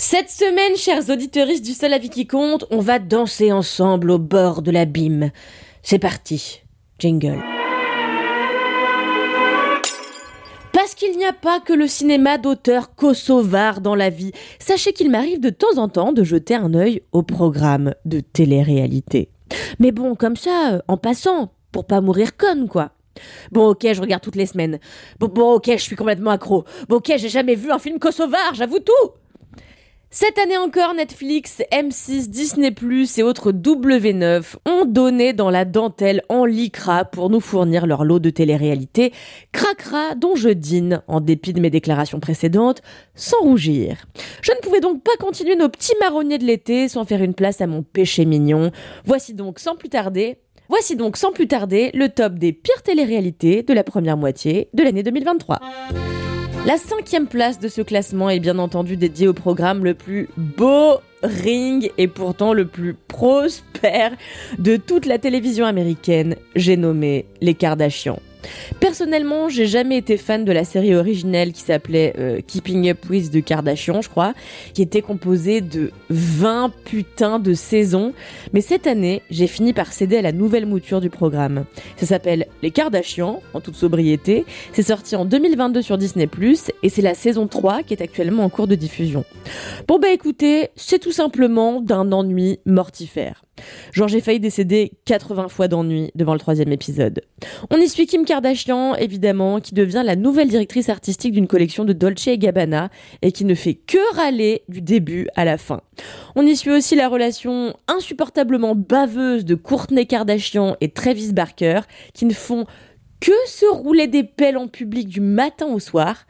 Cette semaine, chers auditeurs du Seul à vie qui compte, on va danser ensemble au bord de l'abîme. C'est parti. Jingle. Parce qu'il n'y a pas que le cinéma d'auteur kosovar dans la vie, sachez qu'il m'arrive de temps en temps de jeter un œil au programme de télé-réalité. Mais bon, comme ça, euh, en passant, pour pas mourir conne, quoi. Bon, ok, je regarde toutes les semaines. Bon, bon, ok, je suis complètement accro. Bon, ok, j'ai jamais vu un film kosovar, j'avoue tout. Cette année encore, Netflix, M6, Disney+, et autres W9 ont donné dans la dentelle en lycra pour nous fournir leur lot de télé-réalité, cracra dont je dîne, en dépit de mes déclarations précédentes, sans rougir. Je ne pouvais donc pas continuer nos petits marronniers de l'été sans faire une place à mon péché mignon. Voici donc sans plus tarder Voici donc sans plus tarder le top des pires téléréalités de la première moitié de l'année 2023. La cinquième place de ce classement est bien entendu dédiée au programme le plus boring et pourtant le plus prospère de toute la télévision américaine, j'ai nommé Les Kardashians. Personnellement, j'ai jamais été fan de la série originelle qui s'appelait euh, Keeping Up with the Kardashians, je crois, qui était composée de 20 putains de saisons. Mais cette année, j'ai fini par céder à la nouvelle mouture du programme. Ça s'appelle Les Kardashians, en toute sobriété. C'est sorti en 2022 sur Disney+, et c'est la saison 3 qui est actuellement en cours de diffusion. Bon bah écoutez, c'est tout simplement d'un ennui mortifère. Genre j'ai failli décéder 80 fois d'ennui devant le troisième épisode. On y suit Kim Kardashian, évidemment, qui devient la nouvelle directrice artistique d'une collection de Dolce Gabbana et qui ne fait que râler du début à la fin. On y suit aussi la relation insupportablement baveuse de Courtney Kardashian et Travis Barker, qui ne font que se rouler des pelles en public du matin au soir.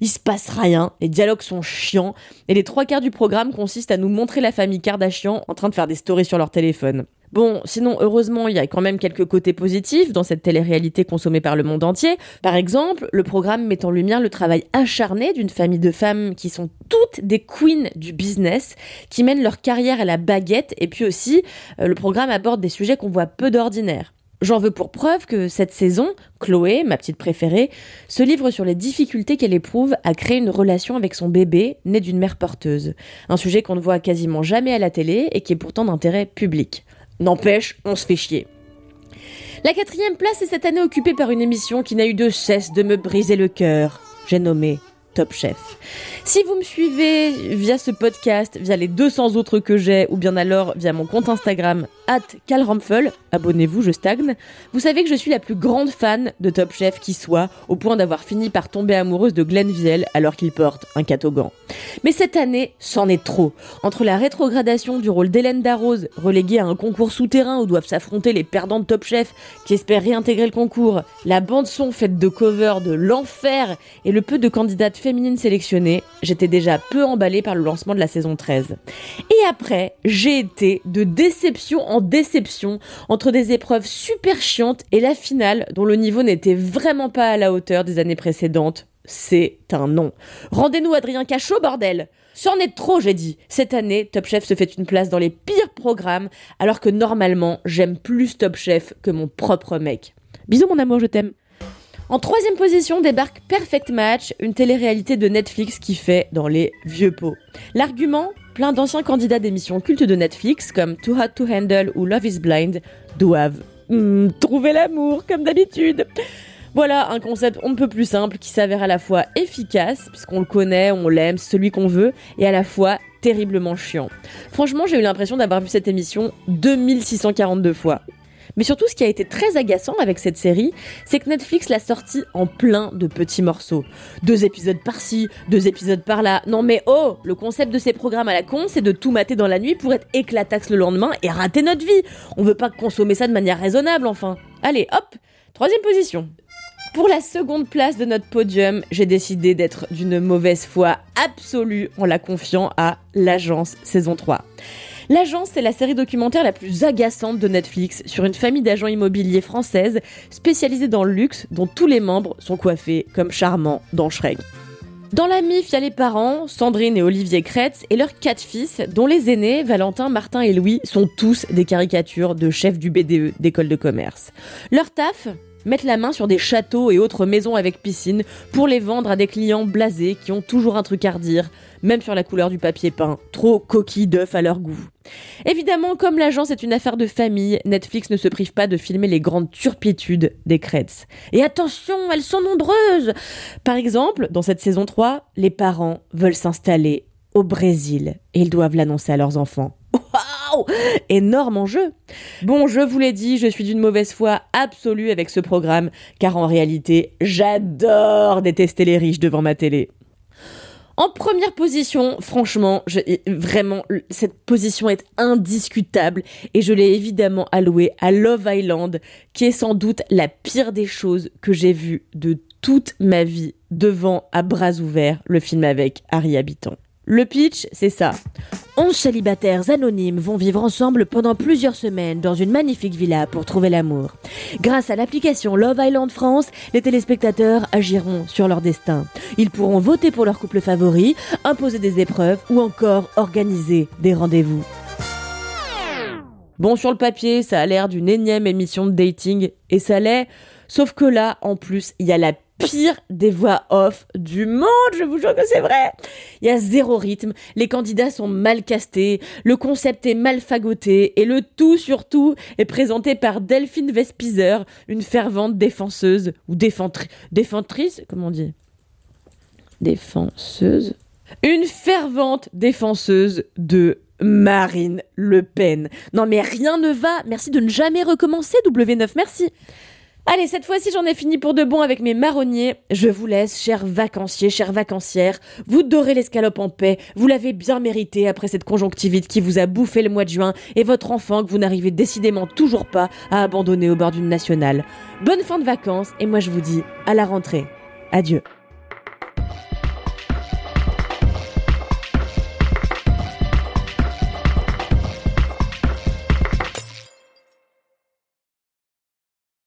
Il se passe rien, les dialogues sont chiants, et les trois quarts du programme consistent à nous montrer la famille Kardashian en train de faire des stories sur leur téléphone. Bon, sinon, heureusement, il y a quand même quelques côtés positifs dans cette télé-réalité consommée par le monde entier. Par exemple, le programme met en lumière le travail acharné d'une famille de femmes qui sont toutes des queens du business, qui mènent leur carrière à la baguette, et puis aussi, euh, le programme aborde des sujets qu'on voit peu d'ordinaire. J'en veux pour preuve que cette saison, Chloé, ma petite préférée, se livre sur les difficultés qu'elle éprouve à créer une relation avec son bébé né d'une mère porteuse. Un sujet qu'on ne voit quasiment jamais à la télé et qui est pourtant d'intérêt public. N'empêche, on se fait chier. La quatrième place est cette année occupée par une émission qui n'a eu de cesse de me briser le cœur. J'ai nommé Top Chef. Si vous me suivez via ce podcast, via les 200 autres que j'ai, ou bien alors via mon compte Instagram, at abonnez-vous, je stagne, vous savez que je suis la plus grande fan de Top Chef qui soit, au point d'avoir fini par tomber amoureuse de Glenn Viel alors qu'il porte un catogan. Mais cette année, c'en est trop. Entre la rétrogradation du rôle d'Hélène Darroze, reléguée à un concours souterrain où doivent s'affronter les perdants de Top Chef qui espèrent réintégrer le concours, la bande-son faite de covers de l'enfer et le peu de candidates féminines sélectionnées, j'étais déjà peu emballée par le lancement de la saison 13. Et après, j'ai été de déception en déception entre des épreuves super chiantes et la finale dont le niveau n'était vraiment pas à la hauteur des années précédentes. C'est un non. Rendez-nous Adrien Cachot, bordel C'en est trop, j'ai dit. Cette année, Top Chef se fait une place dans les pires programmes, alors que normalement, j'aime plus Top Chef que mon propre mec. Bisous mon amour, je t'aime. En troisième position débarque Perfect Match, une télé-réalité de Netflix qui fait dans les vieux pots. L'argument Plein d'anciens candidats d'émissions cultes de Netflix comme Too Hot to Handle ou Love is Blind doivent hmm, trouver l'amour comme d'habitude. Voilà un concept on ne peut plus simple qui s'avère à la fois efficace, puisqu'on le connaît, on l'aime, celui qu'on veut, et à la fois terriblement chiant. Franchement, j'ai eu l'impression d'avoir vu cette émission 2642 fois. Mais surtout, ce qui a été très agaçant avec cette série, c'est que Netflix l'a sortie en plein de petits morceaux. Deux épisodes par-ci, deux épisodes par-là. Non mais oh, le concept de ces programmes à la con, c'est de tout mater dans la nuit pour être éclataxe le lendemain et rater notre vie. On veut pas consommer ça de manière raisonnable, enfin. Allez, hop, troisième position. Pour la seconde place de notre podium, j'ai décidé d'être d'une mauvaise foi absolue en la confiant à L'Agence saison 3. L'agence, c'est la série documentaire la plus agaçante de Netflix sur une famille d'agents immobiliers françaises spécialisée dans le luxe dont tous les membres sont coiffés comme charmants dans Shrek. Dans la MIF, il y a les parents, Sandrine et Olivier Kretz, et leurs quatre fils, dont les aînés, Valentin, Martin et Louis, sont tous des caricatures de chefs du BDE d'école de commerce. Leur taf Mettre la main sur des châteaux et autres maisons avec piscine pour les vendre à des clients blasés qui ont toujours un truc à redire, même sur la couleur du papier peint, trop coquille d'œuf à leur goût. Évidemment, comme l'agence est une affaire de famille, Netflix ne se prive pas de filmer les grandes turpitudes des Creds. Et attention, elles sont nombreuses Par exemple, dans cette saison 3, les parents veulent s'installer au Brésil et ils doivent l'annoncer à leurs enfants. Waouh Énorme enjeu Bon, je vous l'ai dit, je suis d'une mauvaise foi absolue avec ce programme, car en réalité, j'adore détester les riches devant ma télé. En première position, franchement, vraiment, cette position est indiscutable et je l'ai évidemment allouée à Love Island, qui est sans doute la pire des choses que j'ai vues de toute ma vie devant à bras ouverts le film avec Harry Habitant. Le pitch, c'est ça. Onze célibataires anonymes vont vivre ensemble pendant plusieurs semaines dans une magnifique villa pour trouver l'amour. Grâce à l'application Love Island France, les téléspectateurs agiront sur leur destin. Ils pourront voter pour leur couple favori, imposer des épreuves ou encore organiser des rendez-vous. Bon, sur le papier, ça a l'air d'une énième émission de dating, et ça l'est, sauf que là, en plus, il y a la pire des voix off du monde, je vous jure que c'est vrai. Il y a zéro rythme, les candidats sont mal castés, le concept est mal fagoté et le tout surtout est présenté par Delphine Vespizer, une fervente défenseuse ou défentrice, comment on dit Défenseuse Une fervente défenseuse de Marine Le Pen. Non mais rien ne va, merci de ne jamais recommencer W9, merci. Allez, cette fois-ci, j'en ai fini pour de bon avec mes marronniers. Je vous laisse, chers vacanciers, chères vacancières. Vous dorez l'escalope en paix. Vous l'avez bien mérité après cette conjonctivite qui vous a bouffé le mois de juin et votre enfant que vous n'arrivez décidément toujours pas à abandonner au bord d'une nationale. Bonne fin de vacances et moi je vous dis à la rentrée. Adieu.